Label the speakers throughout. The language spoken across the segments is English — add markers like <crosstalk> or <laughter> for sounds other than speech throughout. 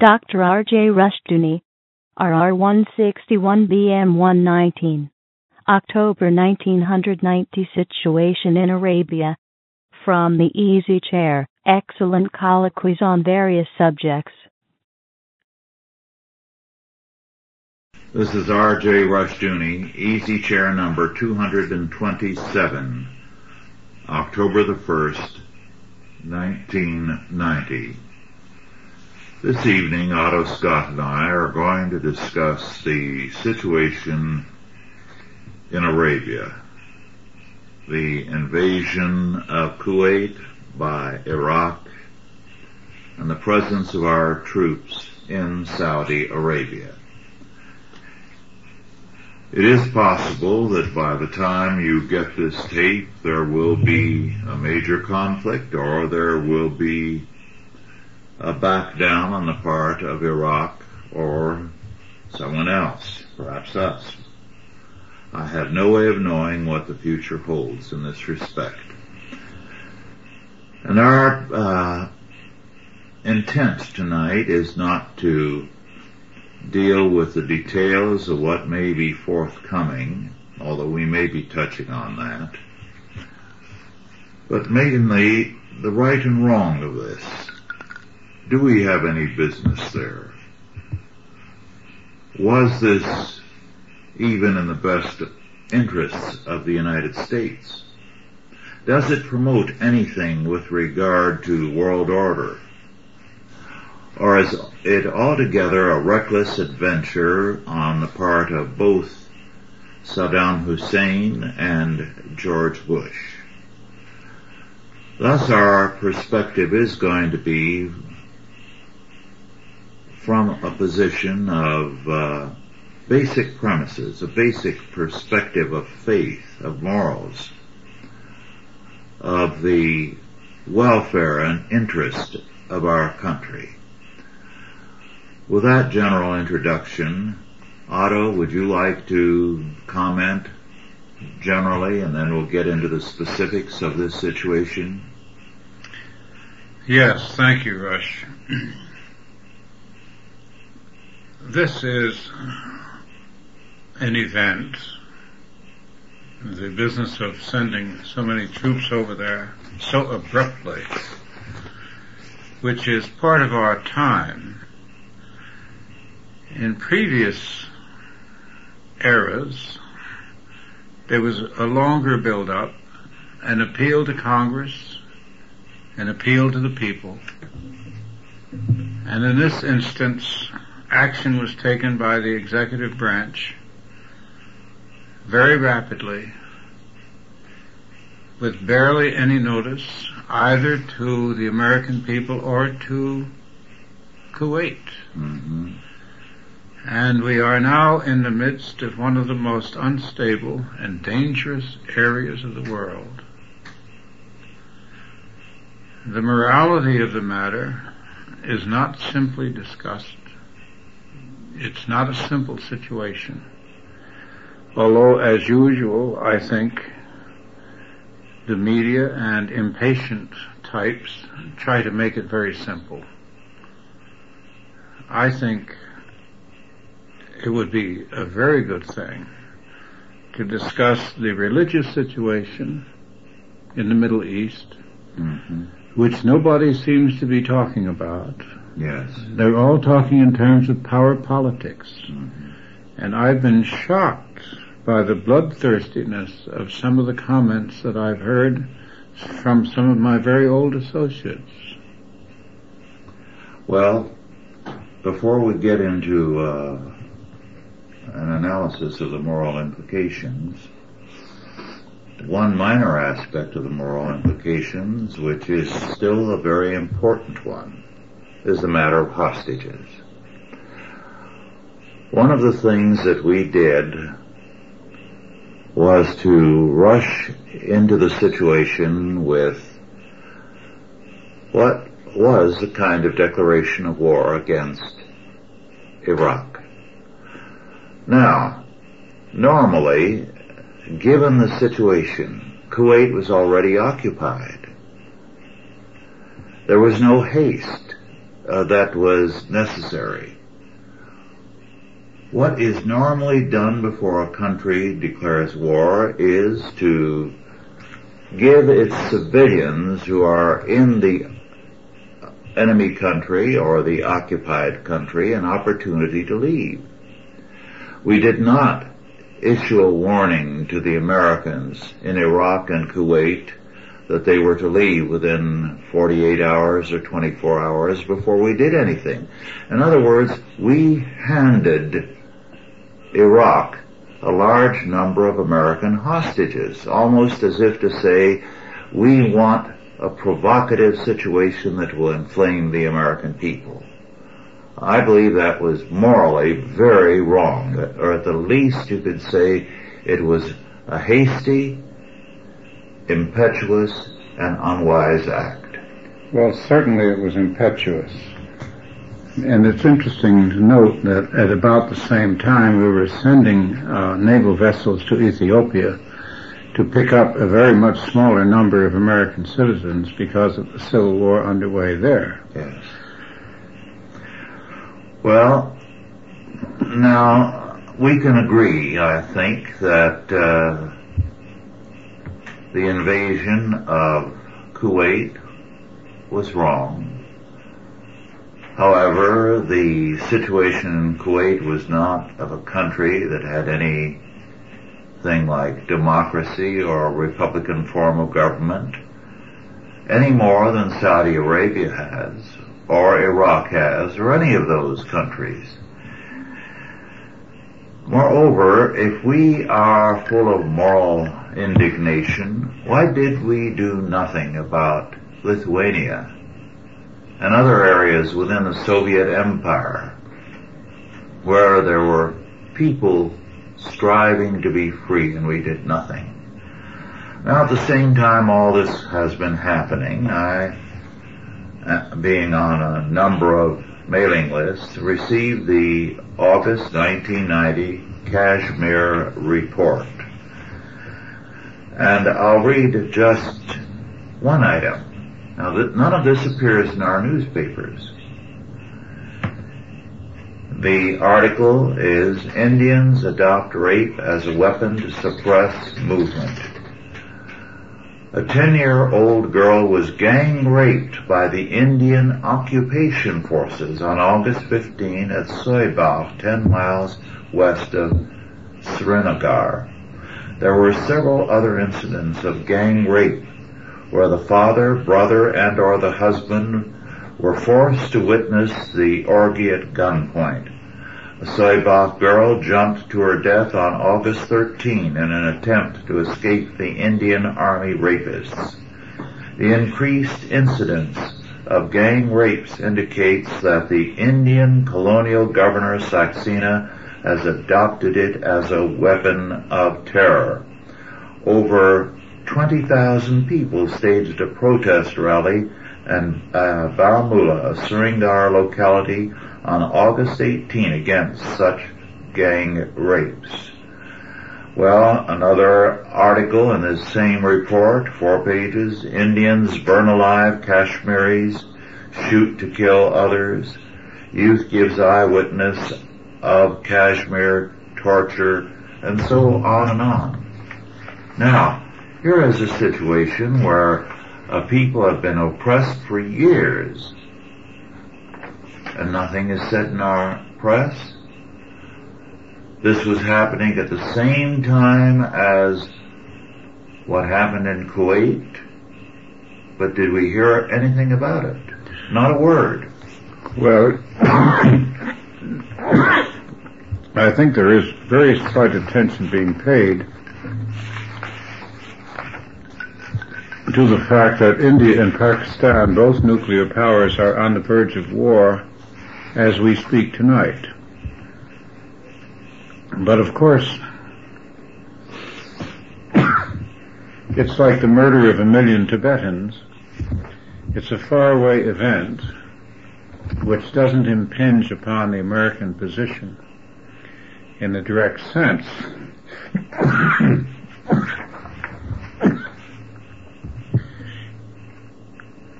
Speaker 1: Dr. R.J. Rushdoony, RR 161BM 119. October 1990 Situation in Arabia. From the Easy Chair, excellent colloquies on various subjects.
Speaker 2: This is R.J. Rushdoony, Easy Chair number 227, October the 1st, 1990. This evening, Otto Scott and I are going to discuss the situation in Arabia, the invasion of Kuwait by Iraq, and the presence of our troops in Saudi Arabia. It is possible that by the time you get this tape, there will be a major conflict or there will be a back down on the part of Iraq or someone else, perhaps us. I have no way of knowing what the future holds in this respect. And our uh, intent tonight is not to deal with the details of what may be forthcoming, although we may be touching on that, but mainly the right and wrong of this. Do we have any business there? Was this even in the best interests of the United States? Does it promote anything with regard to world order? Or is it altogether a reckless adventure on the part of both Saddam Hussein and George Bush? Thus our perspective is going to be from a position of uh, basic premises, a basic perspective of faith, of morals, of the welfare and interest of our country. With that general introduction, Otto, would you like to comment generally and then we'll get into the specifics of this situation?
Speaker 3: Yes, thank you, Rush. <clears throat> This is an event, the business of sending so many troops over there so abruptly, which is part of our time. In previous eras, there was a longer build-up, an appeal to Congress, an appeal to the people, and in this instance, action was taken by the executive branch very rapidly with barely any notice either to the American people or to Kuwait. Mm-hmm. And we are now in the midst of one of the most unstable and dangerous areas of the world. The morality of the matter is not simply discussed it's not a simple situation. Although, as usual, I think the media and impatient types try to make it very simple. I think it would be a very good thing to discuss the religious situation in the Middle East, mm-hmm. which nobody seems to be talking about
Speaker 2: Yes.
Speaker 3: They're all talking in terms of power politics. Mm-hmm. And I've been shocked by the bloodthirstiness of some of the comments that I've heard from some of my very old associates.
Speaker 2: Well, before we get into uh, an analysis of the moral implications, one minor aspect of the moral implications, which is still a very important one, is the matter of hostages. One of the things that we did was to rush into the situation with what was a kind of declaration of war against Iraq. Now, normally, given the situation, Kuwait was already occupied. There was no haste uh, that was necessary. What is normally done before a country declares war is to give its civilians who are in the enemy country or the occupied country an opportunity to leave. We did not issue a warning to the Americans in Iraq and Kuwait that they were to leave within 48 hours or 24 hours before we did anything. In other words, we handed Iraq a large number of American hostages, almost as if to say, we want a provocative situation that will inflame the American people. I believe that was morally very wrong, or at the least you could say it was a hasty, impetuous, and unwise act.
Speaker 3: Well, certainly it was impetuous. And it's interesting to note that at about the same time we were sending uh, naval vessels to Ethiopia to pick up a very much smaller number of American citizens because of the civil war underway there.
Speaker 2: Yes. Well, now we can agree, I think, that uh, the invasion of Kuwait was wrong. However, the situation in Kuwait was not of a country that had anything like democracy or a republican form of government any more than Saudi Arabia has or Iraq has, or any of those countries. Moreover, if we are full of moral indignation, why did we do nothing about Lithuania and other areas within the Soviet Empire where there were people striving to be free and we did nothing? Now at the same time all this has been happening, I uh, being on a number of mailing lists, received the August 1990 Kashmir report. And I'll read just one item. Now, none of this appears in our newspapers. The article is Indians adopt rape as a weapon to suppress movement. A 10-year-old girl was gang raped by the Indian occupation forces on August 15 at Soibach, 10 miles west of Srinagar. There were several other incidents of gang rape where the father, brother, and or the husband were forced to witness the orgy at gunpoint. A Soibach girl jumped to her death on August 13 in an attempt to escape the Indian Army rapists. The increased incidence of gang rapes indicates that the Indian colonial governor Saxena has adopted it as a weapon of terror. Over 20,000 people staged a protest rally in uh, Baramulla, a Srinagar locality on August 18 against such gang rapes. Well, another article in this same report, four pages, Indians burn alive Kashmiris, shoot to kill others, youth gives eyewitness of Kashmir torture, and so on and on. Now, here is a situation where a people have been oppressed for years and nothing is said in our press. This was happening at the same time as what happened in Kuwait, but did we hear anything about it? Not a word.
Speaker 3: Well, <coughs> <coughs> I think there is very slight attention being paid to the fact that India and Pakistan, both nuclear powers, are on the verge of war as we speak tonight. But of course, it's like the murder of a million Tibetans. It's a faraway event which doesn't impinge upon the American position in a direct sense.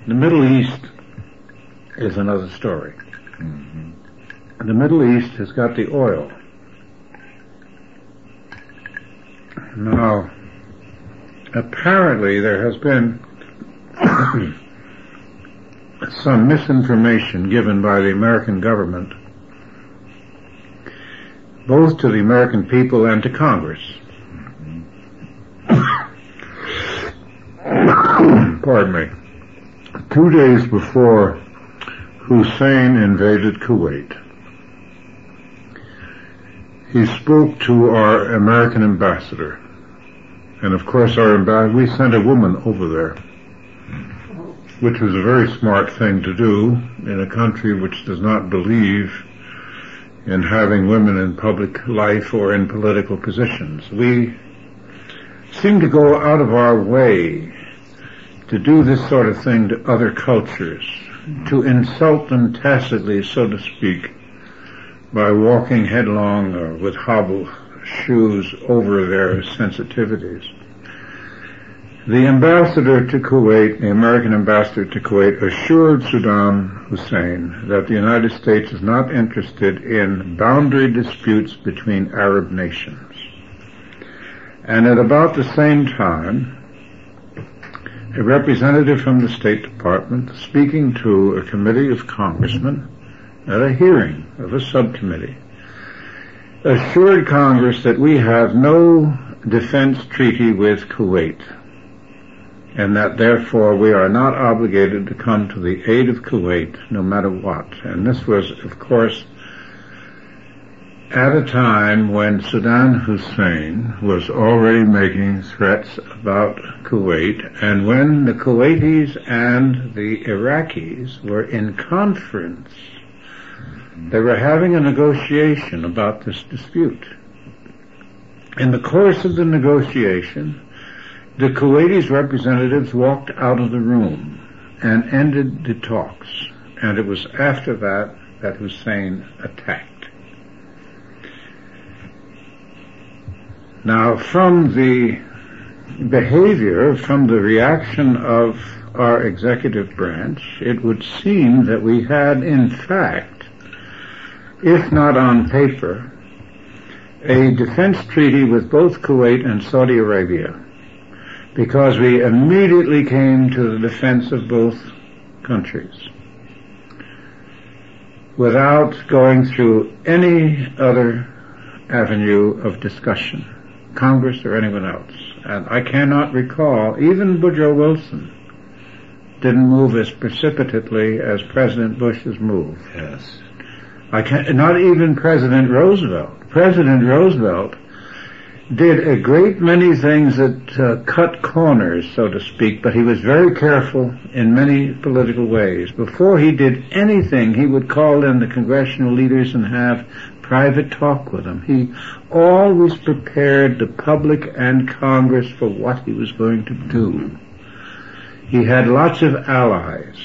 Speaker 3: the Middle East is another story. Mm-hmm. The Middle East has got the oil. Now, apparently there has been <coughs> some misinformation given by the American government, both to the American people and to Congress. <coughs> Pardon me. Two days before Hussein invaded Kuwait, he spoke to our American ambassador. And of course our ambassador, we sent a woman over there which was a very smart thing to do in a country which does not believe in having women in public life or in political positions. We seem to go out of our way to do this sort of thing to other cultures, to insult them tacitly, so to speak, by walking headlong or with hobble shoes over their sensitivities. The ambassador to Kuwait, the American ambassador to Kuwait, assured Saddam Hussein that the United States is not interested in boundary disputes between Arab nations. And at about the same time, a representative from the State Department speaking to a committee of congressmen at a hearing of a subcommittee assured Congress that we have no defense treaty with Kuwait and that therefore we are not obligated to come to the aid of Kuwait no matter what. And this was, of course, at a time when Saddam Hussein was already making threats about Kuwait and when the Kuwaitis and the Iraqis were in conference. They were having a negotiation about this dispute. In the course of the negotiation, the Kuwaitis representatives walked out of the room and ended the talks. And it was after that that Hussein attacked. Now, from the behavior, from the reaction of our executive branch, it would seem that we had, in fact, if not on paper, a defense treaty with both Kuwait and Saudi Arabia because we immediately came to the defense of both countries without going through any other avenue of discussion, Congress or anyone else. And I cannot recall, even Woodrow Wilson didn't move as precipitately as President Bush's move.
Speaker 2: Yes.
Speaker 3: I can't, not even President Roosevelt. President Roosevelt did a great many things that uh, cut corners, so to speak, but he was very careful in many political ways. Before he did anything, he would call in the congressional leaders and have private talk with them. He always prepared the public and Congress for what he was going to do. He had lots of allies.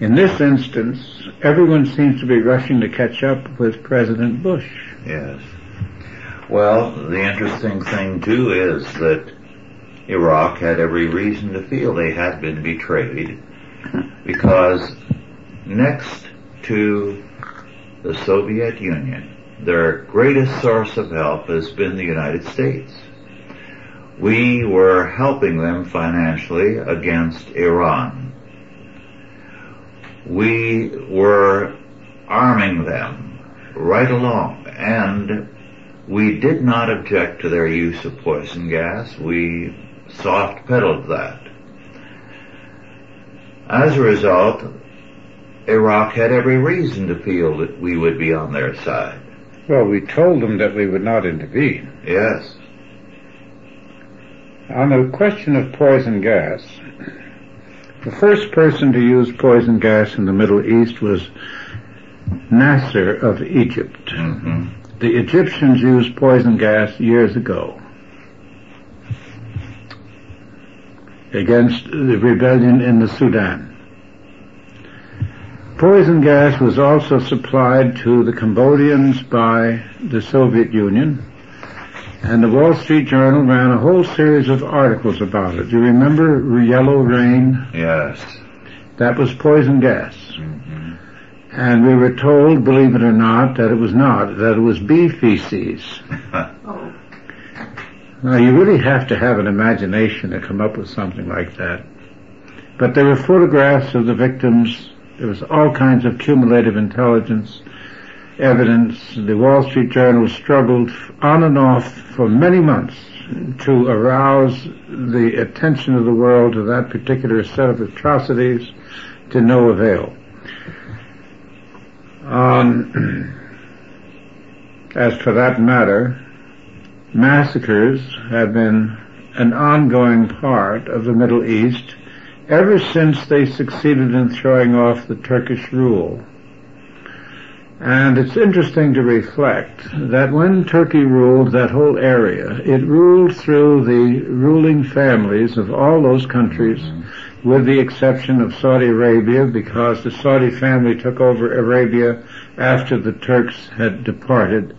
Speaker 3: In this instance, everyone seems to be rushing to catch up with President Bush.
Speaker 2: Yes. Well, the interesting thing too is that Iraq had every reason to feel they had been betrayed <laughs> because next to the Soviet Union, their greatest source of help has been the United States. We were helping them financially against Iran. We were arming them right along and we did not object to their use of poison gas. We soft pedaled that. As a result, Iraq had every reason to feel that we would be on their side.
Speaker 3: Well, we told them that we would not intervene.
Speaker 2: Yes.
Speaker 3: On the question of poison gas, the first person to use poison gas in the Middle East was Nasser of Egypt. Mm-hmm. The Egyptians used poison gas years ago against the rebellion in the Sudan. Poison gas was also supplied to the Cambodians by the Soviet Union, and the Wall Street Journal ran a whole series of articles about it. Do you remember Yellow Rain?
Speaker 2: Yes.
Speaker 3: That was poison gas. Mm-hmm. And we were told, believe it or not, that it was not, that it was bee feces. <laughs> oh. Now you really have to have an imagination to come up with something like that. But there were photographs of the victims. There was all kinds of cumulative intelligence evidence. The Wall Street Journal struggled on and off for many months to arouse the attention of the world to that particular set of atrocities to no avail. Um, <clears throat> as for that matter, massacres have been an ongoing part of the Middle East ever since they succeeded in throwing off the Turkish rule. And it's interesting to reflect that when Turkey ruled that whole area, it ruled through the ruling families of all those countries, mm-hmm. With the exception of Saudi Arabia, because the Saudi family took over Arabia after the Turks had departed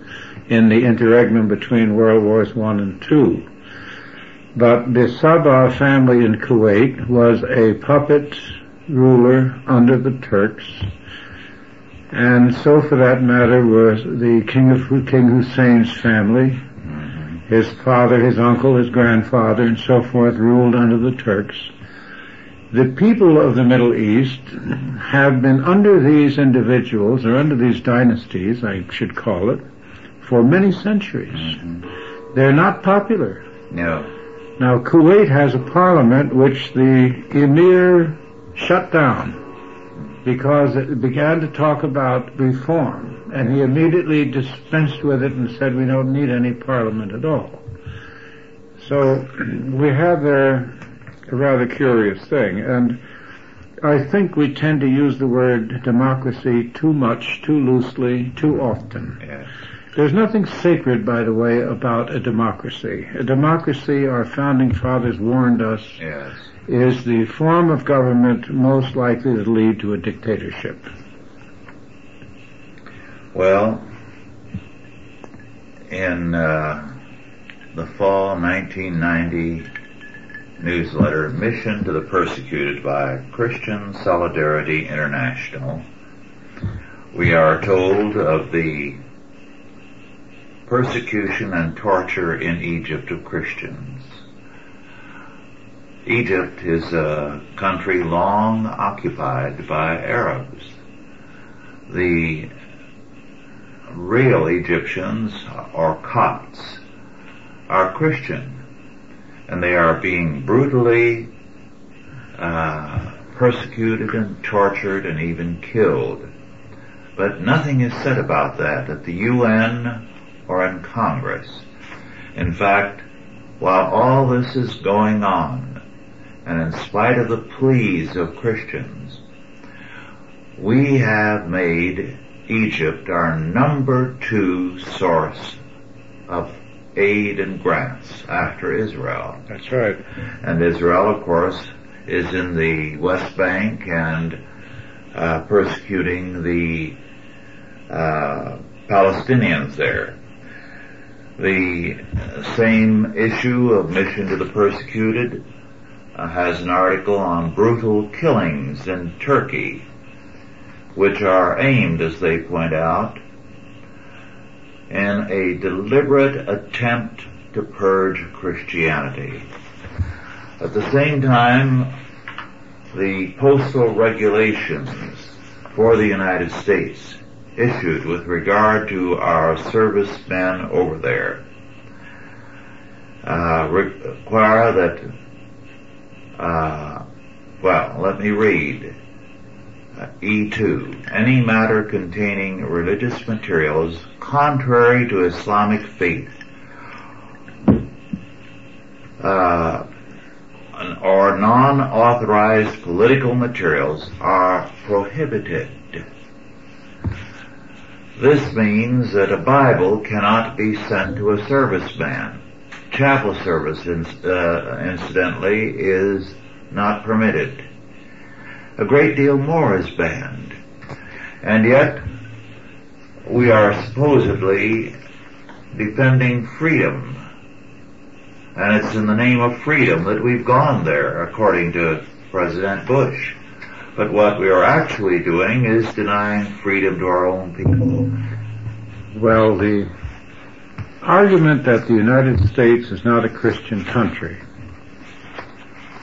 Speaker 3: in the interregnum between World Wars I and II. But the Sabah family in Kuwait was a puppet ruler under the Turks, and so for that matter was the King of King Hussein's family. Mm-hmm. His father, his uncle, his grandfather, and so forth ruled under the Turks. The people of the Middle East have been under these individuals, or under these dynasties, I should call it, for many centuries. Mm-hmm. They're not popular.
Speaker 2: No.
Speaker 3: Now, Kuwait has a parliament which the emir shut down because it began to talk about reform, and he immediately dispensed with it and said we don't need any parliament at all. So <clears throat> we have there a rather curious thing, and I think we tend to use the word democracy too much, too loosely, too often. Yes. There's nothing sacred, by the way, about a democracy. A democracy, our founding fathers warned us,
Speaker 2: yes.
Speaker 3: is the form of government most likely to lead to a dictatorship.
Speaker 2: Well, in uh, the fall 1990 newsletter, Mission to the Persecuted by Christian Solidarity International, we are told of the persecution and torture in Egypt of Christians. Egypt is a country long occupied by Arabs. The real Egyptians, or Copts, are Christian, and they are being brutally uh, persecuted and tortured and even killed. But nothing is said about that at the UN or in Congress. In fact, while all this is going on, and in spite of the pleas of Christians, we have made Egypt our number two source of aid and grants after Israel.
Speaker 3: That's right.
Speaker 2: And Israel, of course, is in the West Bank and uh, persecuting the uh, Palestinians there. The same issue of Mission to the Persecuted uh, has an article on brutal killings in Turkey, which are aimed, as they point out, in a deliberate attempt to purge Christianity. At the same time, the postal regulations for the United States issued with regard to our servicemen over there uh, require that, uh, well, let me read. Uh, E2. Any matter containing religious materials contrary to Islamic faith uh, or non-authorized political materials are prohibited. This means that a Bible cannot be sent to a serviceman. Chapel service, uh, incidentally, is not permitted. A great deal more is banned. And yet, we are supposedly defending freedom. And it's in the name of freedom that we've gone there, according to President Bush. But what we are actually doing is denying freedom to our own people.
Speaker 3: Well, the argument that the United States is not a Christian country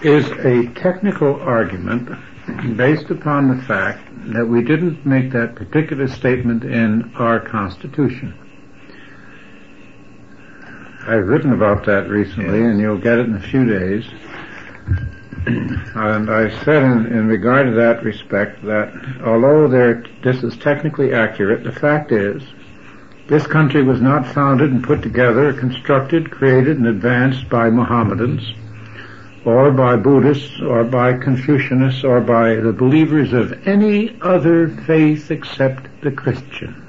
Speaker 3: is a technical argument based upon the fact that we didn't make that particular statement in our Constitution. I've written about that recently,
Speaker 2: Yes.
Speaker 3: and you'll get it in a few days. and I said in, in regard to that respect that although there, this is technically accurate, the fact is this country was not founded and put together, constructed, created, and advanced by Mohammedans, or by Buddhists, or by Confucianists, or by the believers of any other faith except the Christian.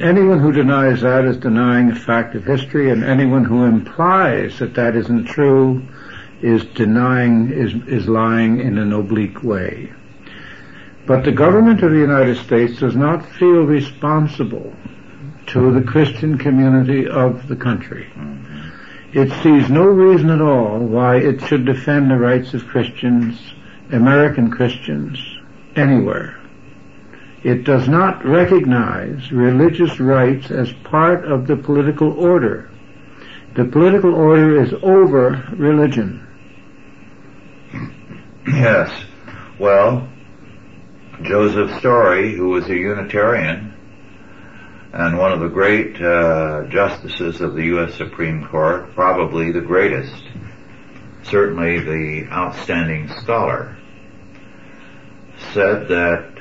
Speaker 3: Anyone who denies that is denying a fact of history, and anyone who implies that that isn't true is denying, is, is lying in an oblique way. But the government of the United States does not feel responsible to the Christian community of the country. It sees no reason at all why it should defend the rights of Christians, American Christians, anywhere. It does not recognize religious rights as part of the political order. The political order is over religion.
Speaker 2: Yes. Well, Joseph Story, who was a Unitarian and one of the great uh, justices of the U.S. Supreme Court, probably the greatest, certainly the outstanding scholar, said that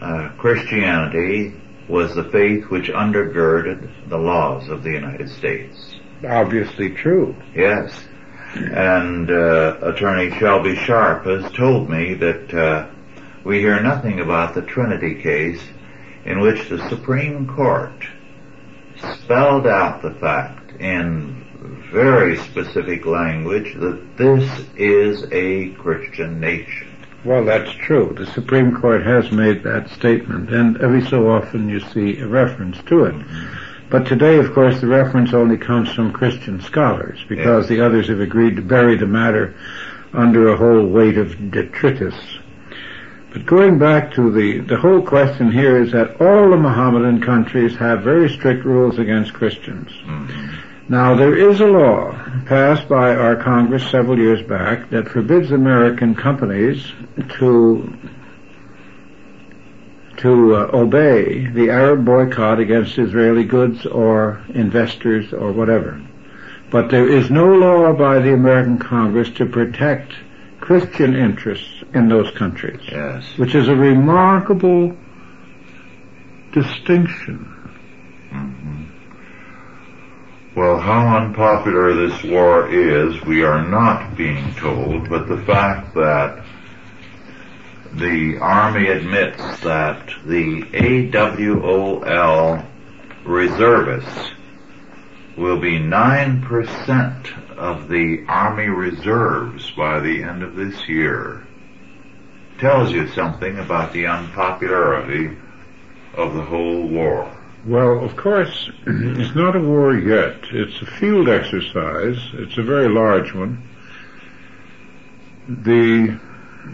Speaker 2: uh, Christianity was the faith which undergirded the laws of the United States.
Speaker 3: Obviously true.
Speaker 2: Yes. And uh, Attorney Shelby Sharp has told me that uh, we hear nothing about the Trinity case in which the Supreme Court spelled out the fact in very specific language that this is a Christian nation.
Speaker 3: Well, that's true. The Supreme Court has made that statement, and every so often you see a reference to it. But today, of course, the reference only comes from Christian scholars, because the others have agreed to bury the matter under a whole weight of detritus. But going back to the, the whole question here is that all the Mohammedan countries have very strict rules against Christians. Now, there is a law passed by our Congress several years back that forbids American companies to to uh, obey the Arab boycott against Israeli goods or investors or whatever. But there is no law by the American Congress to protect Christian interests in those countries,
Speaker 2: Yes.
Speaker 3: which is a remarkable distinction. Mm-hmm.
Speaker 2: Well, how unpopular this war is, we are not being told, but the fact that the Army admits that the AWOL reservists will be 9% of the Army reserves by the end of this year tells you something about the unpopularity of the whole war.
Speaker 3: Well, of course, <clears throat> it's not a war yet. It's a field exercise. It's a very large one. The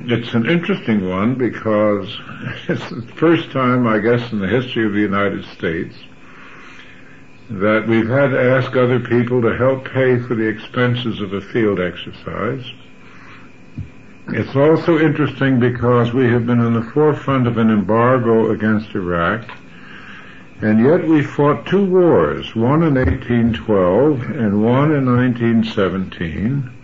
Speaker 3: it's an interesting one because <laughs> it's the first time, I guess, in the history of the United States that we've had to ask other people to help pay for the expenses of a field exercise. It's also interesting because we have been in the forefront of an embargo against Iraq, and yet we fought two wars, one in 1812 and one in 1917,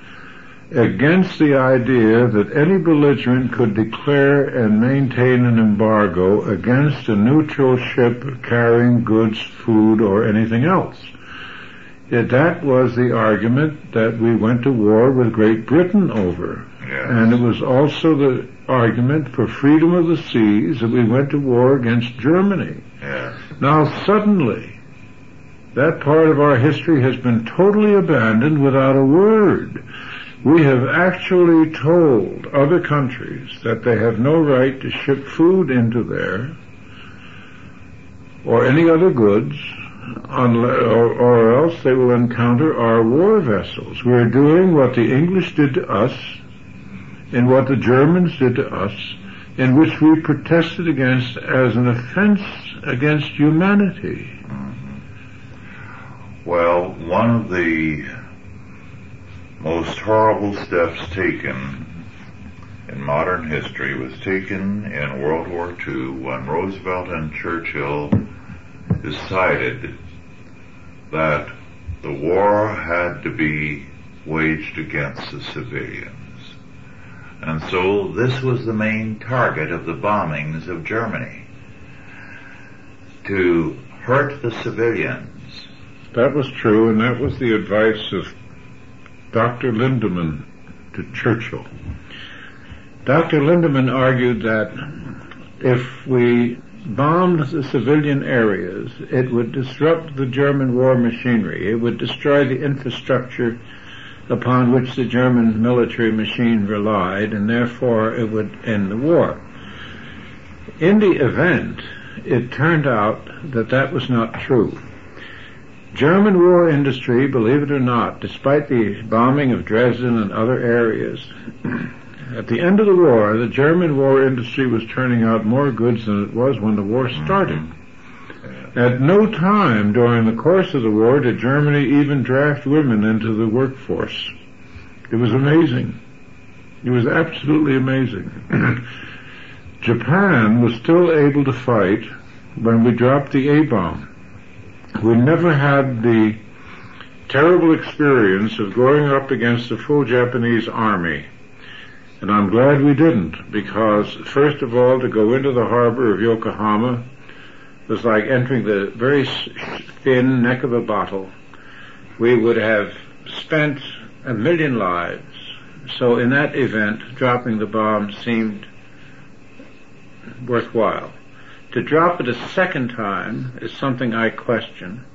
Speaker 3: against the idea that any belligerent could declare and maintain an embargo against a neutral ship carrying goods, food, or anything else. Yet that was the argument that we went to war with Great Britain over.
Speaker 2: Yes.
Speaker 3: And it was also the argument for freedom of the seas that we went to war against Germany.
Speaker 2: Yes.
Speaker 3: Now suddenly, that part of our history has been totally abandoned without a word. We have actually told other countries that they have no right to ship food into there or any other goods or, else they will encounter our war vessels. We're doing what the English did to us and what the Germans did to us, in which we protested against as an offense against humanity.
Speaker 2: Well, one of the most horrible steps taken in modern history was taken in World War II when Roosevelt and Churchill decided that the war had to be waged against the civilians. And so this was the main target of the bombings of Germany. To hurt the civilians.
Speaker 3: That was true, and that was the advice of Dr. Lindemann to Churchill. Dr. Lindemann argued that if we bombed the civilian areas, it would disrupt the German war machinery. It would destroy the infrastructure upon which the German military machine relied, and therefore it would end the war. In the event, it turned out that that was not true. German war industry, believe it or not, despite the bombing of Dresden and other areas, <clears throat> at the end of the war, the German war industry was turning out more goods than it was when the war started. At no time during the course of the war did Germany even draft women into the workforce. It was amazing. It was absolutely amazing. <clears throat> Japan was still able to fight when we dropped the A-bomb. We never had the terrible experience of going up against a full Japanese army. And I'm glad we didn't, because first of all, to go into the harbor of Yokohama was like entering the very thin neck of a bottle. We would have spent a million lives. So in that event, dropping the bomb seemed worthwhile. To drop it a second time is something I question.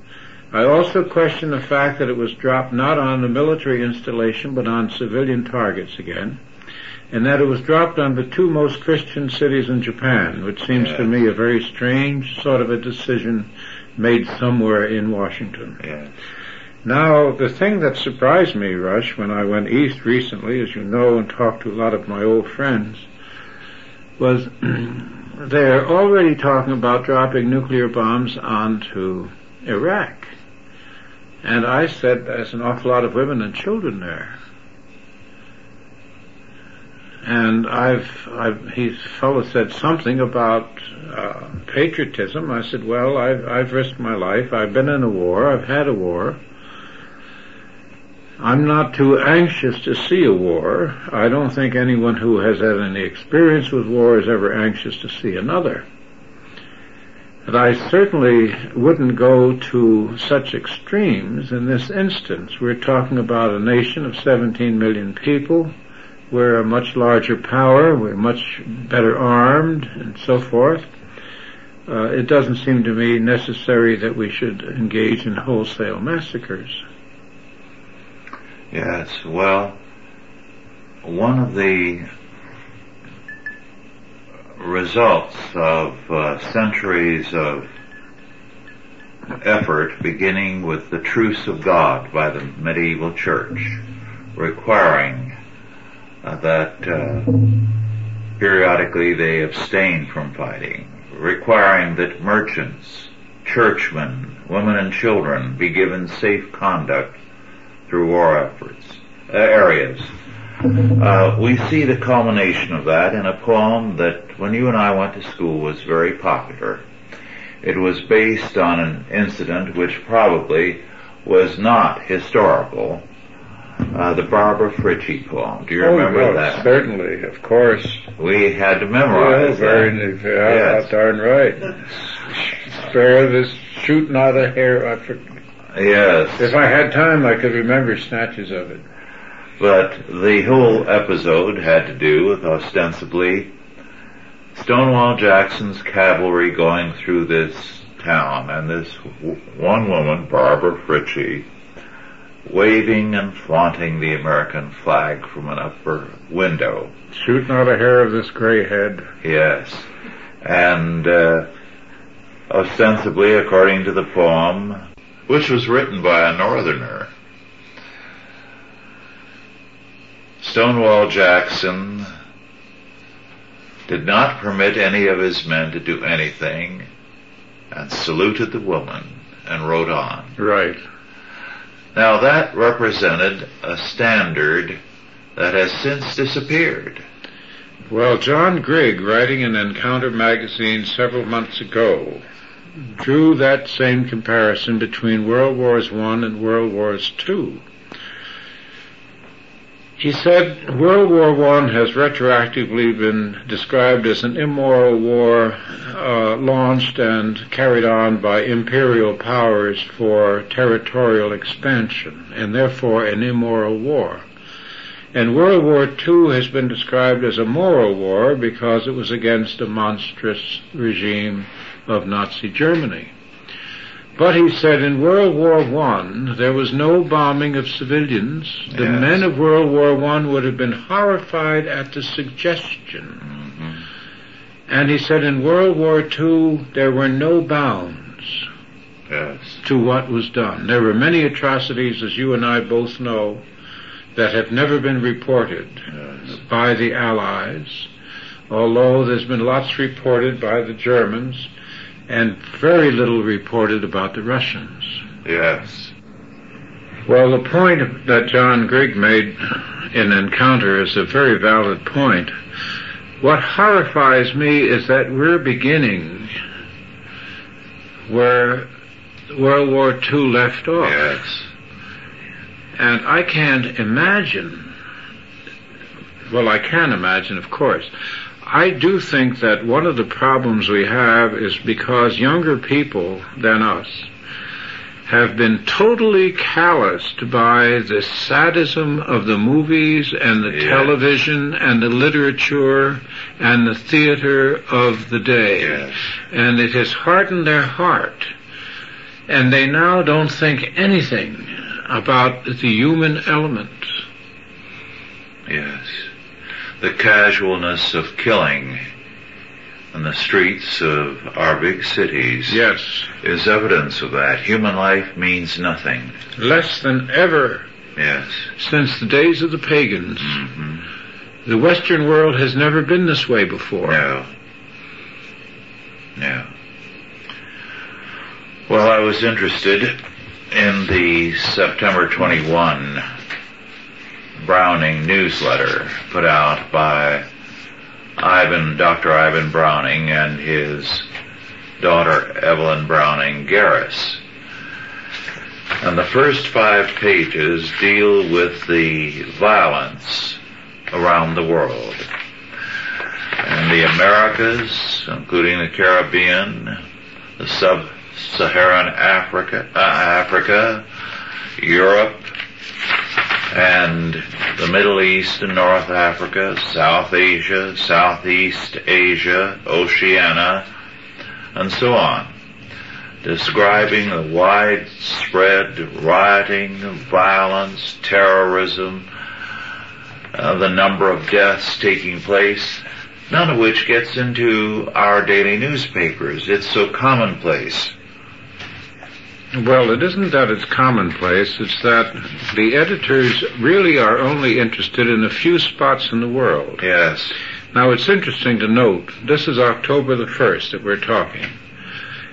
Speaker 3: I also question the fact that it was dropped not on the military installation but on civilian targets again, and that it was dropped on the two most Christian cities in Japan, which seems yes. to me a very strange sort of a decision made somewhere in Washington.
Speaker 2: Yes.
Speaker 3: Now, the thing that surprised me, Rush, when I went east recently, as you know, and talked to a lot of my old friends, was <clears throat> they're already talking about dropping nuclear bombs onto Iraq. And I said there's an awful lot of women and children there. And I've, I've, he fellow said something about uh, patriotism. I said, well, I've, I've risked my life. I've been in a war. I've had a war. I'm not too anxious to see a war. I don't think anyone who has had any experience with war is ever anxious to see another. But I certainly wouldn't go to such extremes in this instance. We're talking about a nation of 17 million people. We're a much larger power. We're much better armed and so forth. Uh, it doesn't seem to me necessary that we should engage in wholesale massacres.
Speaker 2: Yes, well, one of the results of uh, centuries of effort beginning with the truce of God by the medieval church, requiring uh, that uh, periodically they abstain from fighting, requiring that merchants, churchmen, women and children be given safe conduct through war efforts, uh, areas. Uh, we see the culmination of that in a poem that when you and I went to school was very popular. It was based on an incident which probably was not historical. Uh, the Barbara Fritchie poem. Do you
Speaker 3: oh,
Speaker 2: remember
Speaker 3: no,
Speaker 2: that?
Speaker 3: Certainly, of course.
Speaker 2: We had to memorize
Speaker 3: oh, very, that. Yeah, yes. darn right. Spare this, shoot not a hair. I
Speaker 2: Yes.
Speaker 3: If I had time, I could remember snatches of it.
Speaker 2: But the whole episode had to do with ostensibly Stonewall Jackson's cavalry going through this town and this one woman, Barbara Fritchie, waving and flaunting the American flag from an upper window.
Speaker 3: Shooting out a hair of this gray head.
Speaker 2: Yes. And, uh, ostensibly, according to the poem, which was written by a northerner. Stonewall Jackson did not permit any of his men to do anything and saluted the woman and rode on.
Speaker 3: Right.
Speaker 2: Now that represented a standard that has since disappeared.
Speaker 3: Well, John Grigg, writing in Encounter magazine several months ago, drew that same comparison between World Wars I and World Wars II. He said World War I has retroactively been described as an immoral war uh, launched and carried on by imperial powers for territorial expansion, and therefore an immoral war. And World War II has been described as a moral war because it was against a monstrous regime of Nazi Germany. But he said in World War I, there was no bombing of civilians. The
Speaker 2: Yes.
Speaker 3: men of World War I would have been horrified at the suggestion.
Speaker 2: Mm-hmm.
Speaker 3: And he said in World War II, there were no bounds
Speaker 2: Yes.
Speaker 3: to what was done. There were many atrocities, as you and I both know, that have never been reported
Speaker 2: Yes.
Speaker 3: by the Allies, although there's been lots reported by the Germans and very little reported about the Russians.
Speaker 2: Yes.
Speaker 3: Well, the point that John Grigg made in Encounter is a very valid point. What horrifies me is that we're beginning where World War II left off.
Speaker 2: Yes.
Speaker 3: And I can't imagine, well, I can imagine, of course. I do think that one of the problems we have is because younger people than us have been totally calloused by the sadism of the movies and the
Speaker 2: Yes.
Speaker 3: television and the literature and the theater of the day.
Speaker 2: Yes.
Speaker 3: And it has hardened their heart. And they now don't think anything about the human element.
Speaker 2: Yes. The casualness of killing in the streets of our big cities
Speaker 3: Yes.
Speaker 2: is evidence of that. Human life means nothing.
Speaker 3: Less than ever
Speaker 2: Yes.
Speaker 3: since the days of the pagans.
Speaker 2: hmm
Speaker 3: The Western world has never been this way before.
Speaker 2: No. No. Well, I was interested in the September 21 Browning newsletter put out by Ivan, Dr. Ivan Browning and his daughter Evelyn Browning Garris. And the first five pages deal with the violence around the world. And the Americas, including the Caribbean, the sub-Saharan Africa, uh, Africa, Europe, and the Middle East and North Africa, South Asia, Southeast Asia, Oceania, and so on, describing the widespread rioting, violence, terrorism, uh, the number of deaths taking place, none of which gets into our daily newspapers. It's so commonplace.
Speaker 3: Well, it isn't that it's commonplace, it's that the editors really are only interested in a few spots in the world.
Speaker 2: Yes.
Speaker 3: Now it's interesting to note, this is October the 1st that we're talking,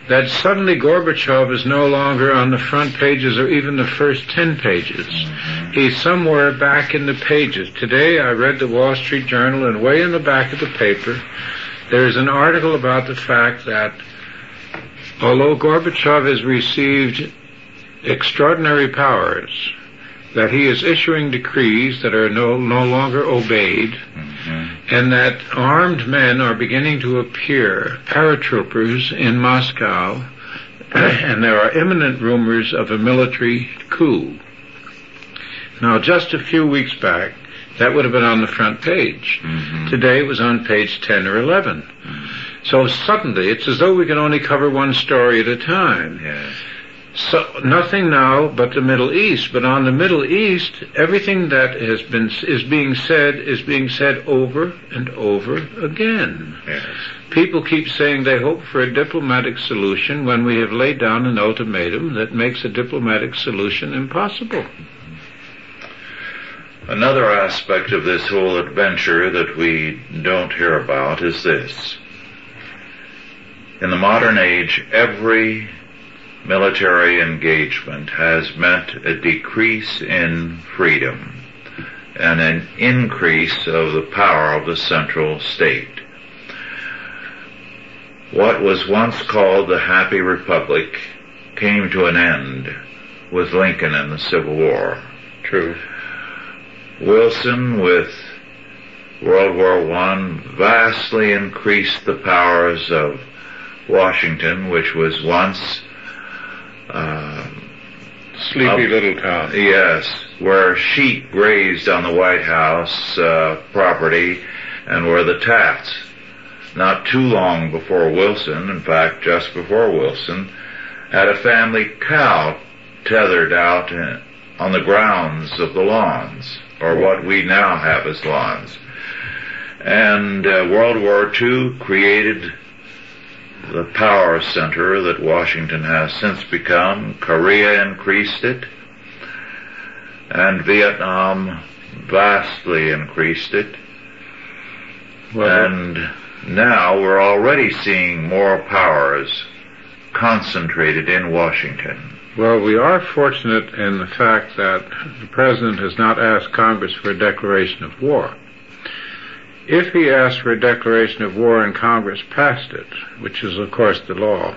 Speaker 3: that suddenly Gorbachev is no longer on the front pages or even the first 10 pages. Mm-hmm. He's somewhere back in the pages. Today I read the Wall Street Journal and way in the back of the paper there's an article about the fact that although Gorbachev has received extraordinary powers, that he is issuing decrees that are no, no longer obeyed,
Speaker 2: Mhm.
Speaker 3: and that armed men are beginning to appear, paratroopers in Moscow, <clears throat> and there are imminent rumors of a military coup. Now, just a few weeks back, that would have been on the front page.
Speaker 2: Mhm.
Speaker 3: Today it was on page 10 or 11. So suddenly, it's as though we can only cover one story at a time.
Speaker 2: Yes.
Speaker 3: So nothing now but the Middle East. But on the Middle East, everything that has been is being said is being said over and over again.
Speaker 2: Yes.
Speaker 3: People keep saying they hope for a diplomatic solution when we have laid down an ultimatum that makes a diplomatic solution impossible.
Speaker 2: Another aspect of this whole adventure that we don't hear about is this. In the modern age, every military engagement has meant a decrease in freedom and an increase of the power of the central state. What was once called the Happy Republic came to an end with Lincoln and the Civil War.
Speaker 3: True.
Speaker 2: Wilson with World War I vastly increased the powers of Washington, which was once uh,
Speaker 3: Sleepy little town.
Speaker 2: Yes, where sheep grazed on the White House uh, property and where the Tafts, not too long before Wilson, in fact just before Wilson, had a family cow tethered out on the grounds of the lawns or what we now have as lawns. And uh, World War II created the power center that Washington has since become. Korea increased it, and Vietnam vastly increased it. Well, and now we're already seeing more powers concentrated in Washington.
Speaker 3: Well, we are fortunate in the fact that the President has not asked Congress for a declaration of war. If he asked for a declaration of war and Congress passed it, which is of course the law,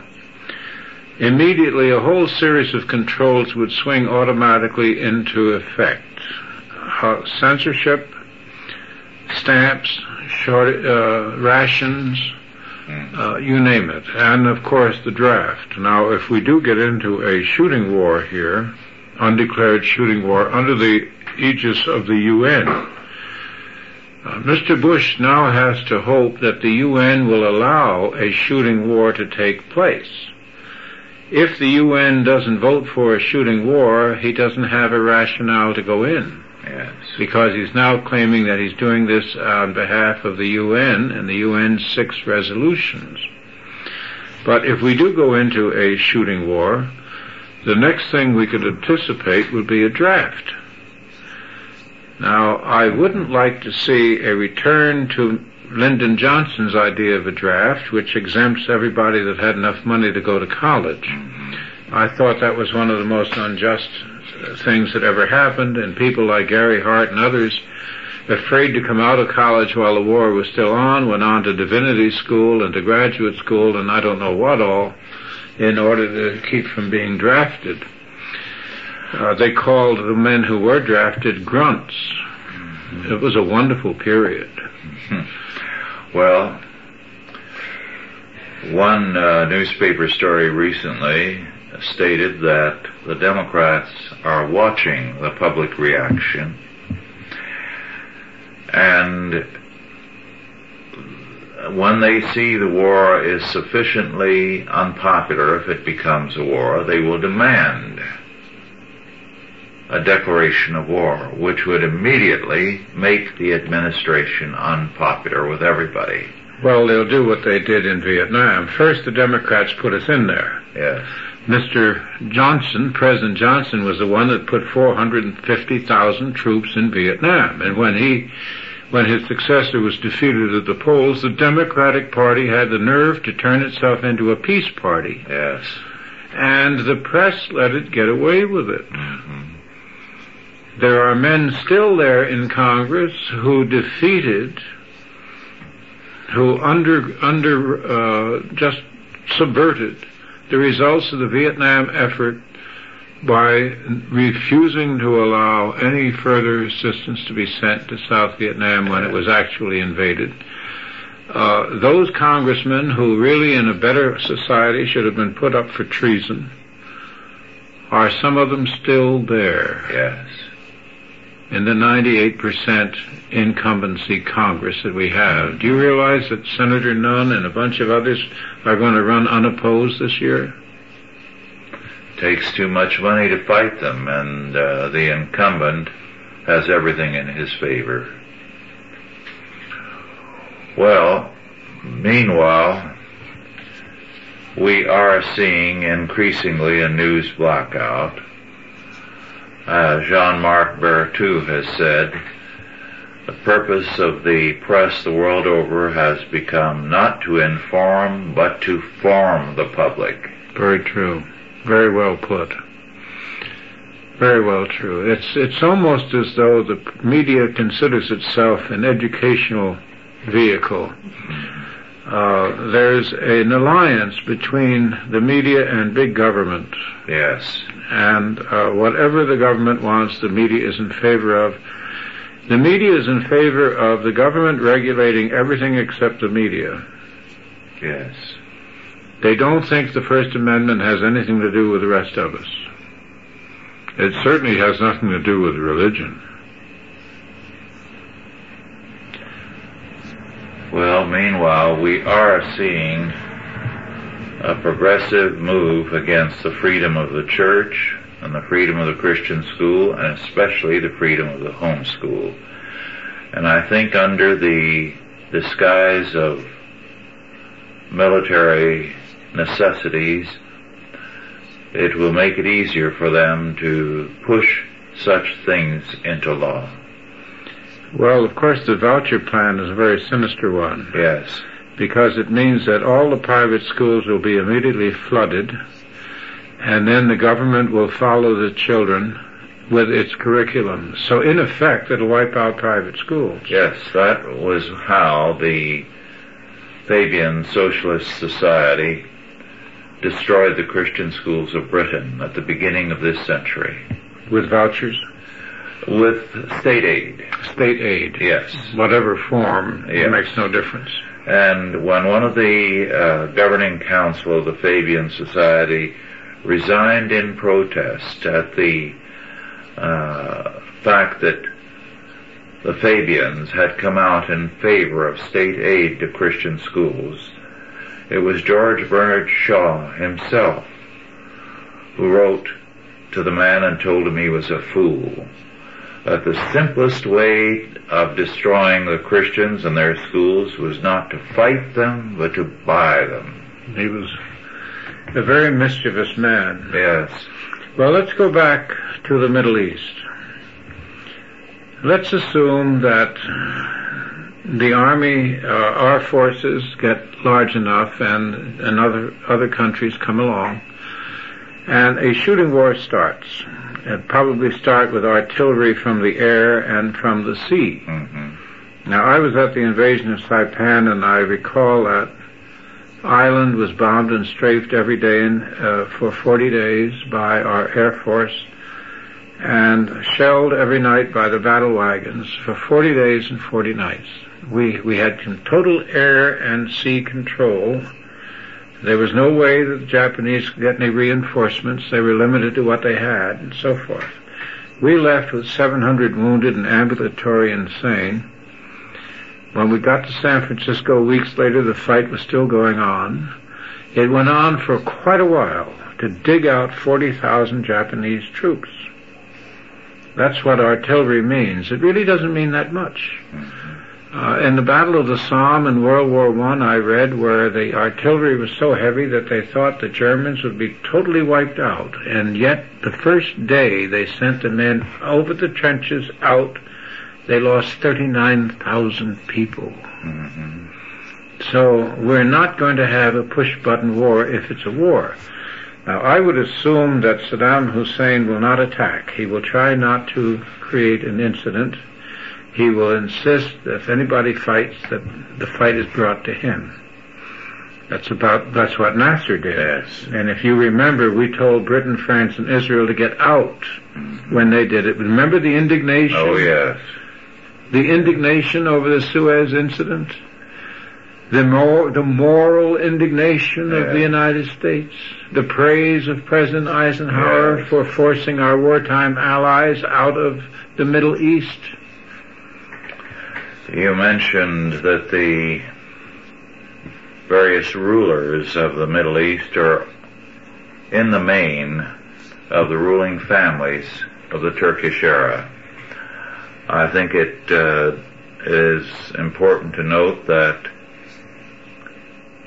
Speaker 3: immediately a whole series of controls would swing automatically into effect. Uh, censorship, stamps, short, uh, rations, uh, you name it, and of course the draft. Now, if we do get into a shooting war here, undeclared shooting war under the aegis of the UN, uh, Mr. Bush now has to hope that the UN will allow a shooting war to take place. If the UN doesn't vote for a shooting war, he doesn't have a rationale to go in.
Speaker 2: Yes.
Speaker 3: Because he's now claiming that he's doing this on behalf of the UN and the UN's six resolutions. But if we do go into a shooting war, the next thing we could anticipate would be a draft. Now, I wouldn't like to see a return to Lyndon Johnson's idea of a draft, which exempts everybody that had enough money to go to college. Mm-hmm. I thought that was one of the most unjust things that ever happened, and people like Gary Hart and others, afraid to come out of college while the war was still on, went on to divinity school and to graduate school and I don't know what all, in order to keep from being drafted. Uh, they called the men who were drafted grunts. Mm-hmm. It was a wonderful period.
Speaker 2: Mm-hmm. Well, one uh, newspaper story recently stated that the Democrats are watching the public reaction and when they see the war is sufficiently unpopular if it becomes a war, they will demand a declaration of war, which would immediately make the administration unpopular with everybody.
Speaker 3: Well, they'll do what they did in Vietnam. First, the Democrats put us in there.
Speaker 2: Yes.
Speaker 3: Mr. Johnson, President Johnson, was the one that put 450,000 troops in Vietnam. And when he, when his successor was defeated at the polls, the Democratic Party had the nerve to turn itself into a peace party.
Speaker 2: Yes.
Speaker 3: And the press let it get away with it.
Speaker 2: Mm-hmm.
Speaker 3: There are men still there in Congress who defeated, who under, under, uh, just subverted the results of the Vietnam effort by refusing to allow any further assistance to be sent to South Vietnam when it was actually invaded. Uh, those congressmen who really in a better society should have been put up for treason, are some of them still there?
Speaker 2: Yes
Speaker 3: in the 98% incumbency Congress that we have. Do you realize that Senator Nunn and a bunch of others are going to run unopposed this year?
Speaker 2: Takes too much money to fight them, and uh, the incumbent has everything in his favor. Well, meanwhile, we are seeing increasingly a news blackout uh, Jean-Marc Berthoud has said, the purpose of the press the world over has become not to inform, but to form the public.
Speaker 3: Very true. Very well put. Very well true. It's it's almost as though the media considers itself an educational vehicle. Uh, there's an alliance between the media and big government.
Speaker 2: Yes.
Speaker 3: And uh, whatever the government wants, the media is in favor of. The media is in favor of the government regulating everything except the media.
Speaker 2: Yes.
Speaker 3: They don't think the First Amendment has anything to do with the rest of us. It certainly has nothing to do with religion.
Speaker 2: Well, meanwhile, we are seeing a progressive move against the freedom of the church and the freedom of the Christian school and especially the freedom of the home school. And I think under the disguise of military necessities, it will make it easier for them to push such things into law.
Speaker 3: Well, of course, the voucher plan is a very sinister one.
Speaker 2: Yes.
Speaker 3: Because it means that all the private schools will be immediately flooded, and then the government will follow the children with its curriculum. So in effect, it'll wipe out private schools.
Speaker 2: Yes, that was how the Fabian Socialist Society destroyed the Christian schools of Britain at the beginning of this century.
Speaker 3: With vouchers?
Speaker 2: With state aid.
Speaker 3: State aid.
Speaker 2: Yes.
Speaker 3: Whatever form,
Speaker 2: Yes.
Speaker 3: it makes no difference.
Speaker 2: And when one of the uh, governing council of the Fabian Society resigned in protest at the uh, fact that the Fabians had come out in favor of state aid to Christian schools, it was George Bernard Shaw himself who wrote to the man and told him he was a fool. That the simplest way of destroying the Christians and their schools was not to fight them, but to buy them.
Speaker 3: He was a very mischievous man.
Speaker 2: Yes.
Speaker 3: Well, let's go back to the Middle East. Let's assume that the army, uh, our forces get large enough and, and other, other countries come along and a shooting war starts. It'd probably start with artillery from the air and from the sea.
Speaker 2: hmm
Speaker 3: Now, I was at the invasion of Saipan, and I recall that island was bombed and strafed every day in, uh, for 40 days by our Air Force and shelled every night by the battle wagons for 40 days and 40 nights. We, we had total air and sea control. There was no way that the Japanese could get any reinforcements. They were limited to what they had and so forth. We left with 700 wounded and ambulatory insane. When we got to San Francisco weeks later, the fight was still going on. It went on for quite a while to dig out 40,000 Japanese troops. That's what artillery means. It really doesn't mean that much. Uh, in the Battle of the Somme in World War One, I, read where the artillery was so heavy that they thought the Germans would be totally wiped out, and yet the first day they sent the men over the trenches out, they lost 39,000 people.
Speaker 2: hmm
Speaker 3: So we're not going to have a push-button war if it's a war. Now, I would assume that Saddam Hussein will not attack. He will try not to create an incident. He will insist that if anybody fights, that the fight is brought to him. That's about, that's what Nasser did.
Speaker 2: Yes.
Speaker 3: And if you remember, we told Britain, France, and Israel to get out when they did it. Remember the indignation?
Speaker 2: Oh yes.
Speaker 3: the indignation over the Suez incident, the, mor- the moral indignation of the United States, the praise of President Eisenhower
Speaker 2: Yes.
Speaker 3: for forcing our wartime allies out of the Middle East.
Speaker 2: You mentioned that the various rulers of the Middle East are in the main of the ruling families of the Turkish era. I think it uh, is important to note that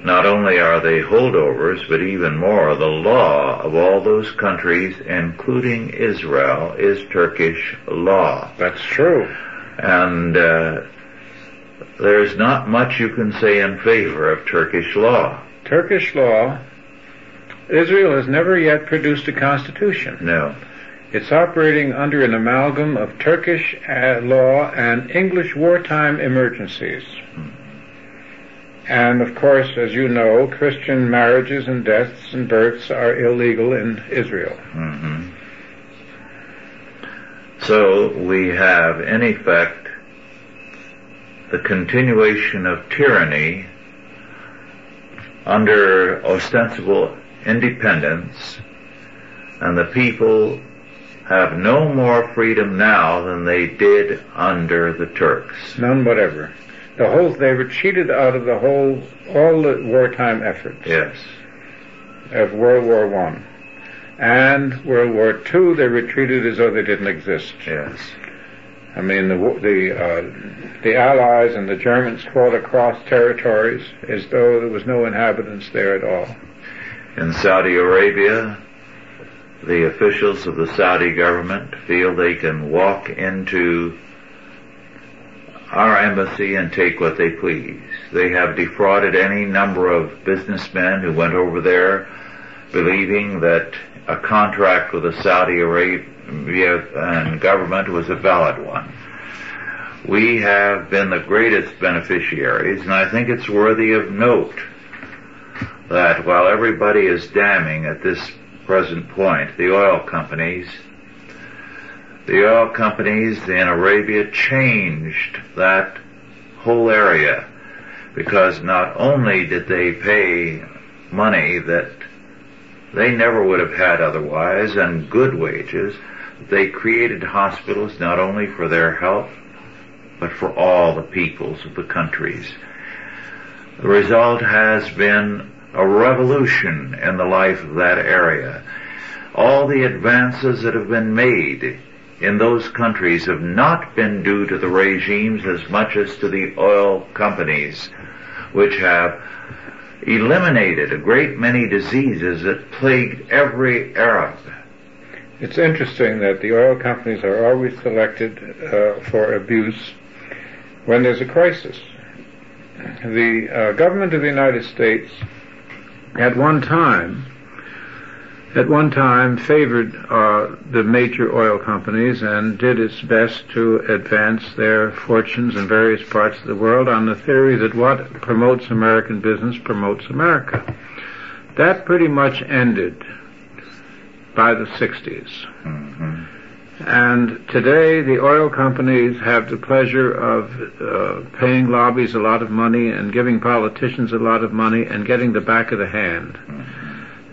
Speaker 2: not only are they holdovers, but even more, the law of all those countries, including Israel, is Turkish law.
Speaker 3: That's true.
Speaker 2: And uh, there's not much you can say in favor of Turkish law.
Speaker 3: Turkish law, Israel has never yet produced a constitution.
Speaker 2: No.
Speaker 3: It's operating under an amalgam of Turkish uh, law and English wartime emergencies. And of course, as you know, Christian marriages and deaths and births are illegal in Israel.
Speaker 2: Mm-hmm. So we have, in effect, the continuation of tyranny under ostensible independence, and the people have no more freedom now than they did under the Turks.
Speaker 3: None whatever. The whole they were cheated out of the whole all the wartime efforts.
Speaker 2: Yes.
Speaker 3: Of World War One. And World War Two they were treated as though they didn't exist.
Speaker 2: Yes.
Speaker 3: I mean the the uh, the Allies and the Germans fought across territories as though there was no inhabitants there at all.
Speaker 2: In Saudi Arabia, the officials of the Saudi government feel they can walk into our embassy and take what they please. They have defrauded any number of businessmen who went over there believing that a contract with the Saudi Arabian government was a valid one. We have been the greatest beneficiaries, and I think it's worthy of note that while everybody is damning at this present point, the oil companies, the oil companies in Arabia changed that whole area because not only did they pay money that they never would have had otherwise and good wages, they created hospitals not only for their health, but for all the peoples of the countries. The result has been a revolution in the life of that area. All the advances that have been made in those countries have not been due to the regimes as much as to the oil companies, which have eliminated a great many diseases that plagued every Arab.
Speaker 3: It's interesting that the oil companies are always selected uh, for abuse when there's a crisis. The uh, government of the United States at one time, at one time favored uh, the major oil companies and did its best to advance their fortunes in various parts of the world on the theory that what promotes American business promotes America. That pretty much ended by the 60s. Mm-hmm. And today the oil companies have the pleasure of uh, paying lobbies a lot of money and giving politicians a lot of money and getting the back of the hand.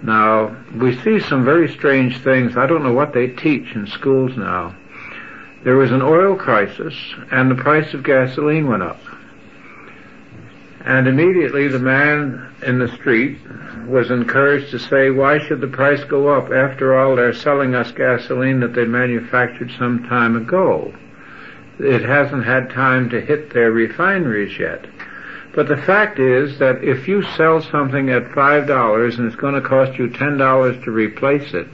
Speaker 3: Now, we see some very strange things. I don't know what they teach in schools now. There was an oil crisis and the price of gasoline went up. And immediately the man in the street was encouraged to say, why should the price go up? After all, they're selling us gasoline that they manufactured some time ago. It hasn't had time to hit their refineries yet. But the fact is that if you sell something at $5 and it's going to cost you $10 to replace it,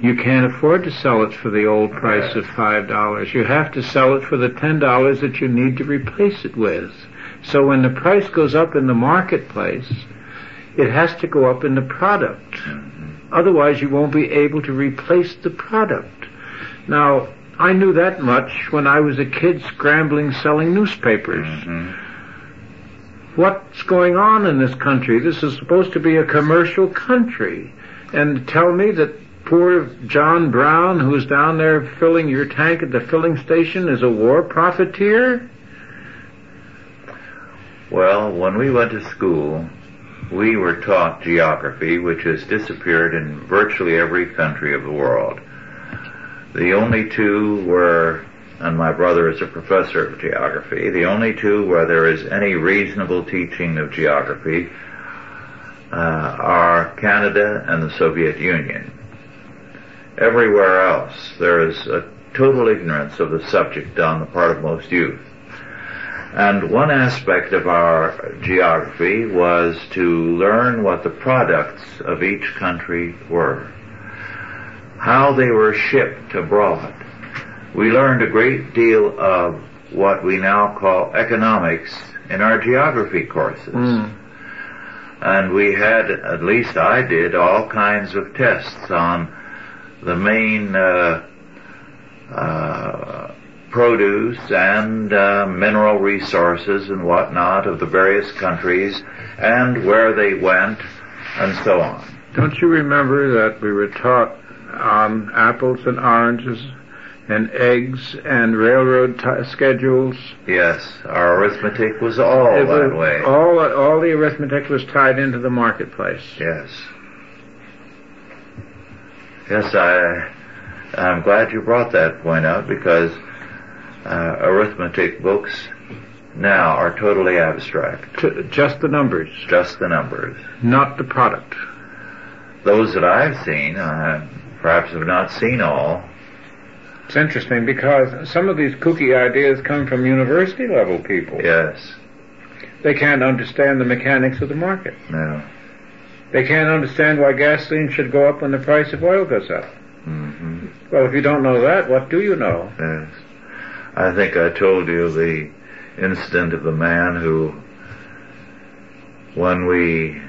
Speaker 3: you can't afford to sell it for the old price of $5. You have to sell it for the $10 that you need to replace it with. So when the price goes up in the marketplace, it has to go up in the product. Mm-hmm. Otherwise, you won't be able to replace the product. Now, I knew that much when I was a kid scrambling selling newspapers. Mm-hmm. What's going on in this country? This is supposed to be a commercial country. And tell me that poor John Brown, who's down there filling your tank at the filling station, is a war profiteer?
Speaker 2: Well, when we went to school, we were taught geography, which has disappeared in virtually every country of the world. The only two were, and my brother is a professor of geography, the only two where there is any reasonable teaching of geography uh, are Canada and the Soviet Union. Everywhere else, there is a total ignorance of the subject on the part of most youth. And one aspect of our geography was to learn what the products of each country were, how they were shipped abroad. We learned a great deal of what we now call economics in our geography courses.
Speaker 3: Mm.
Speaker 2: And we had, at least I did, all kinds of tests on the main uh, uh, produce and uh, mineral resources and whatnot of the various countries and where they went and so on.
Speaker 3: Don't you remember that we were taught on apples and oranges and eggs and railroad t- schedules?
Speaker 2: Yes, our arithmetic was all
Speaker 3: It
Speaker 2: that
Speaker 3: was-
Speaker 2: way.
Speaker 3: All, all the arithmetic was tied into the marketplace.
Speaker 2: Yes. Yes, I, I'm glad you brought that point out because uh, arithmetic books now are totally abstract.
Speaker 3: T- just the numbers,
Speaker 2: Just the numbers.
Speaker 3: not the product.
Speaker 2: Those that I've seen, I perhaps have not seen all.
Speaker 3: It's interesting because some of these kooky ideas come from university level people.
Speaker 2: Yes.
Speaker 3: They can't understand the mechanics of the market.
Speaker 2: No.
Speaker 3: They can't understand why gasoline should go up when the price of oil goes up.
Speaker 2: hmm
Speaker 3: Well, if you don't know that, what do you know?
Speaker 2: Yes. I think I told you the incident of the man who, when we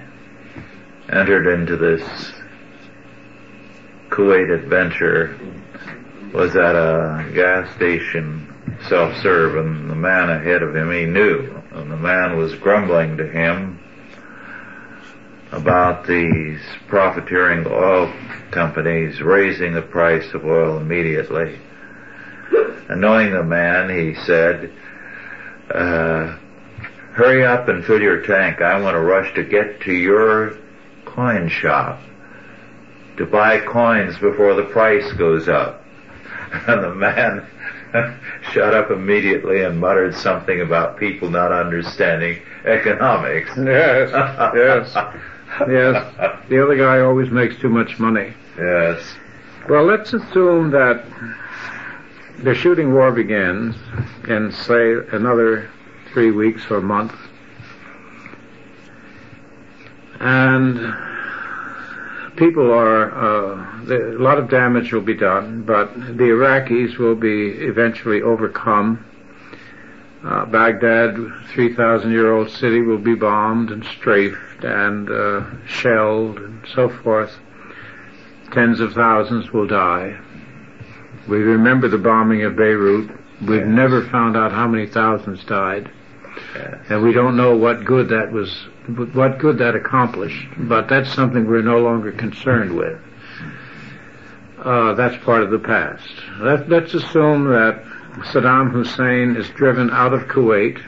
Speaker 2: entered into this Kuwait adventure, was at a gas station self-serve and the man ahead of him, he knew, and the man was grumbling to him about these profiteering oil companies raising the price of oil immediately. And knowing the man, he said, uh, hurry up and fill your tank. I want to rush to get to your coin shop to buy coins before the price goes up. <laughs> And the man <laughs> shut up immediately and muttered something about people not understanding economics. <laughs>
Speaker 3: Yes, yes, yes. The other guy always makes too much money.
Speaker 2: Yes.
Speaker 3: Well, let's assume that the shooting war begins in, say, another three weeks or month. And people are, uh, the, a lot of damage will be done, but the Iraqis will be eventually overcome. Uh, Baghdad, 3,000 year old city, will be bombed and strafed and uh, shelled and so forth. Tens of thousands will die. We remember the bombing of Beirut. We've
Speaker 2: Yes.
Speaker 3: never found out how many thousands died,
Speaker 2: yes.
Speaker 3: and we don't know what good that was, what good that accomplished. But that's something we're no longer concerned with. Uh, that's part of the past. Let, let's assume that Saddam Hussein is driven out of Kuwait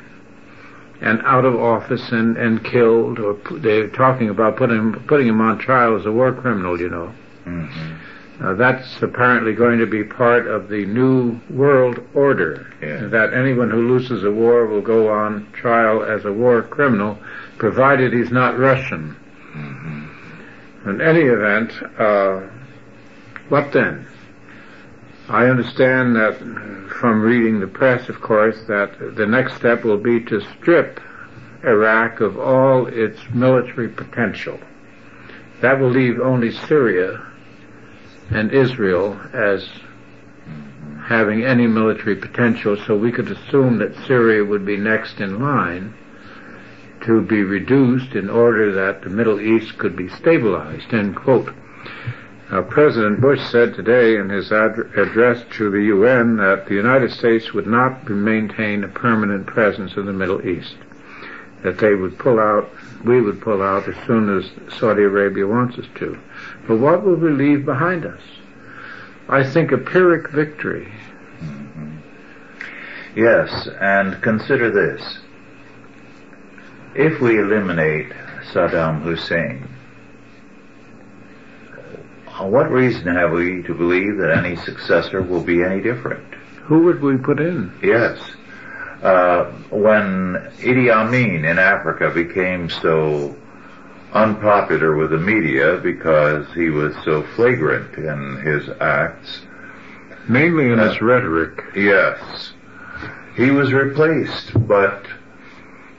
Speaker 3: and out of office and, and killed, or they're talking about putting putting him on trial as a war criminal. You know.
Speaker 2: hmm
Speaker 3: Uh, that's apparently going to be part of the new world order.
Speaker 2: Yeah.
Speaker 3: That anyone who loses a war will go on trial as a war criminal, provided he's not Russian. In any event, uh, what then? I understand that from reading the press, of course, that the next step will be to strip Iraq of all its military potential. That will leave only Syria and Israel as having any military potential, so we could assume that Syria would be next in line to be reduced in order that the Middle East could be stabilized, end quote. Now, President Bush said today in his ad- address to the UN that the United States would not maintain a permanent presence in the Middle East. That they would pull out, we would pull out as soon as Saudi Arabia wants us to. But what will we leave behind us? I think a Pyrrhic victory.
Speaker 2: Yes, and consider this. If we eliminate Saddam Hussein, what reason have we to believe that any successor will be any different?
Speaker 3: Who would we put in?
Speaker 2: Yes. Uh, when Idi Amin in Africa became so unpopular with the media because he was so flagrant in his acts,
Speaker 3: Mainly in
Speaker 2: Uh,
Speaker 3: its rhetoric.
Speaker 2: Yes. he was replaced, but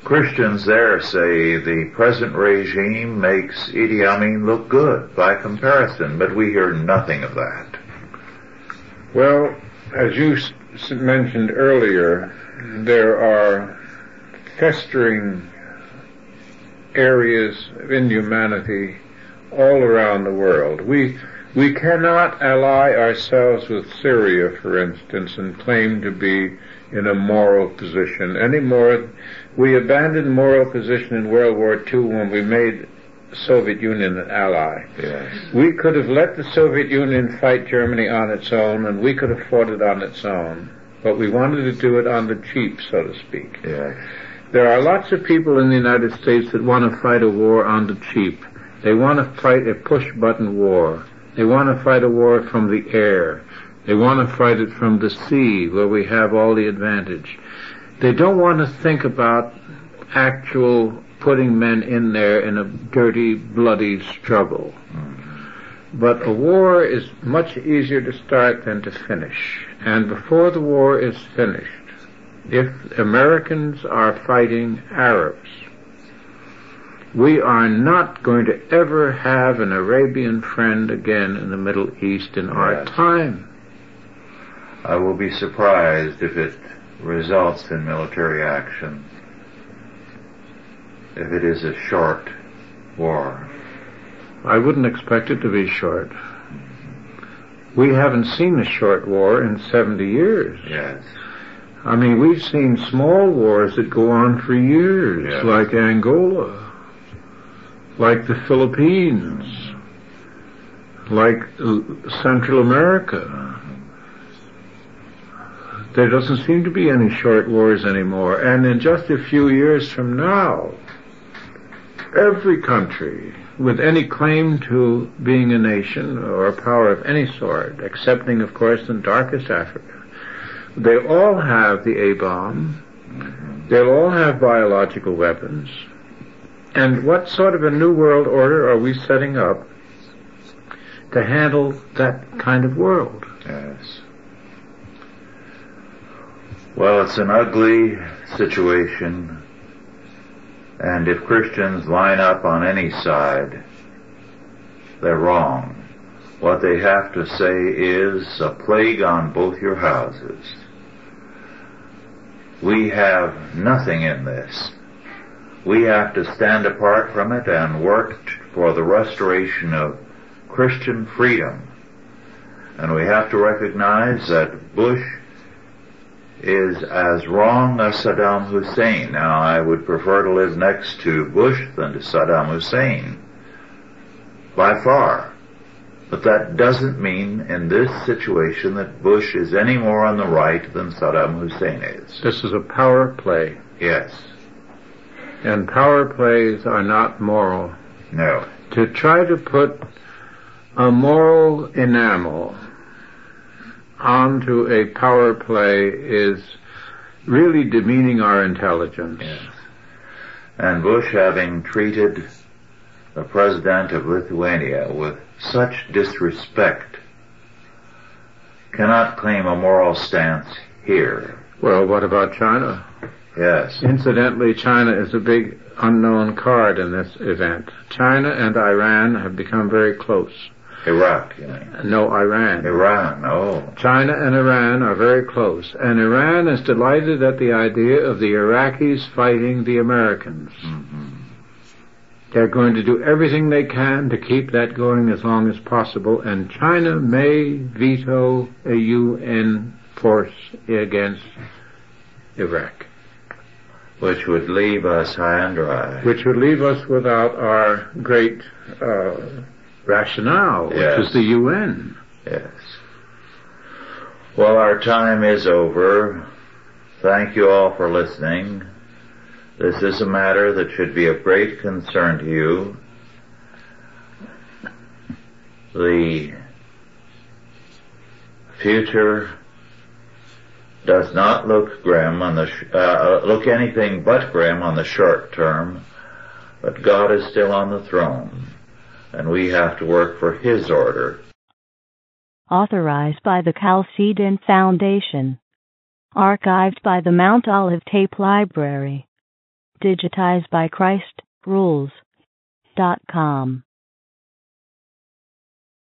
Speaker 2: Christians there say the present regime makes Idi Amin look good by comparison, but we hear nothing of that.
Speaker 3: Well, as you mentioned earlier, there are festering areas of inhumanity all around the world. We we cannot ally ourselves with Syria, for instance, and claim to be in a moral position anymore. We abandoned moral position in World War II when we made the Soviet Union an ally.
Speaker 2: Yes.
Speaker 3: We could have let the Soviet Union fight Germany on its own, and we could have fought it on its own. But we wanted to do it on the cheap, so to speak.
Speaker 2: Yes.
Speaker 3: There are lots of people in the United States that want to fight a war on the cheap. They want to fight a push-button war. They want to fight a war from the air. They want to fight it from the sea where we have all the advantage. They don't want to think about actual putting men in there in a dirty, bloody struggle. But a war is much easier to start than to finish. And before the war is finished, if Americans are fighting Arabs, we are not going to ever have an Arabian friend again in the Middle East in our time.
Speaker 2: I will be surprised if it results in military action. If it is a short war.
Speaker 3: I wouldn't expect it to be short. We haven't seen a short war in 70 years.
Speaker 2: Yes.
Speaker 3: I mean, we've seen small wars that go on for years,
Speaker 2: Yes.
Speaker 3: like Angola, like the Philippines, like Central America. There doesn't seem to be any short wars anymore, and in just a few years from now, every country with any claim to being a nation or a power of any sort, excepting, of course, the darkest Africa, they all have the A-bomb. They'll all have biological weapons. And what sort of a new world order are we setting up to handle that kind of world?
Speaker 2: Yes. Well, it's an ugly situation, and if Christians line up on any side, they're wrong. What they have to say is a plague on both your houses. We have nothing in this. We have to stand apart from it and work for the restoration of Christian freedom. And we have to recognize that Bush is as wrong as Saddam Hussein. Now, I would prefer to live next to Bush than to Saddam Hussein. By far. But that doesn't mean in this situation that Bush is any more on the right than Saddam Hussein is.
Speaker 3: This is a power play,
Speaker 2: Yes.
Speaker 3: and power plays are not moral.
Speaker 2: No.
Speaker 3: To try to put a moral enamel onto a power play is really demeaning our intelligence.
Speaker 2: Yes. And Bush having treated the president of Lithuania with such disrespect cannot claim a moral stance here.
Speaker 3: Well, what about China?
Speaker 2: Yes.
Speaker 3: Incidentally, China is a big unknown card in this event. China and Iran have become very close.
Speaker 2: Iraq, you mean.
Speaker 3: No, Iran.
Speaker 2: Iran, oh.
Speaker 3: China and Iran are very close, and Iran is delighted at the idea of the Iraqis fighting the Americans.
Speaker 2: hmm
Speaker 3: They're going to do everything they can to keep that going as long as possible, and China may veto a UN force against Iraq,
Speaker 2: Which would leave us high and dry.
Speaker 3: which would leave us without our great uh, rationale, which
Speaker 2: Yes.
Speaker 3: is the UN.
Speaker 2: Yes. Well, our time is over. Thank you all for listening. This is a matter that should be of great concern to you. The future does not look grim on the sh- uh, look anything but grim on the short term, but God is still on the throne, and we have to work for His order.
Speaker 1: Authorized by the Chalcedon Foundation. Archived by the Mount Olive Tape Library. Digitized by Christ Rules.com.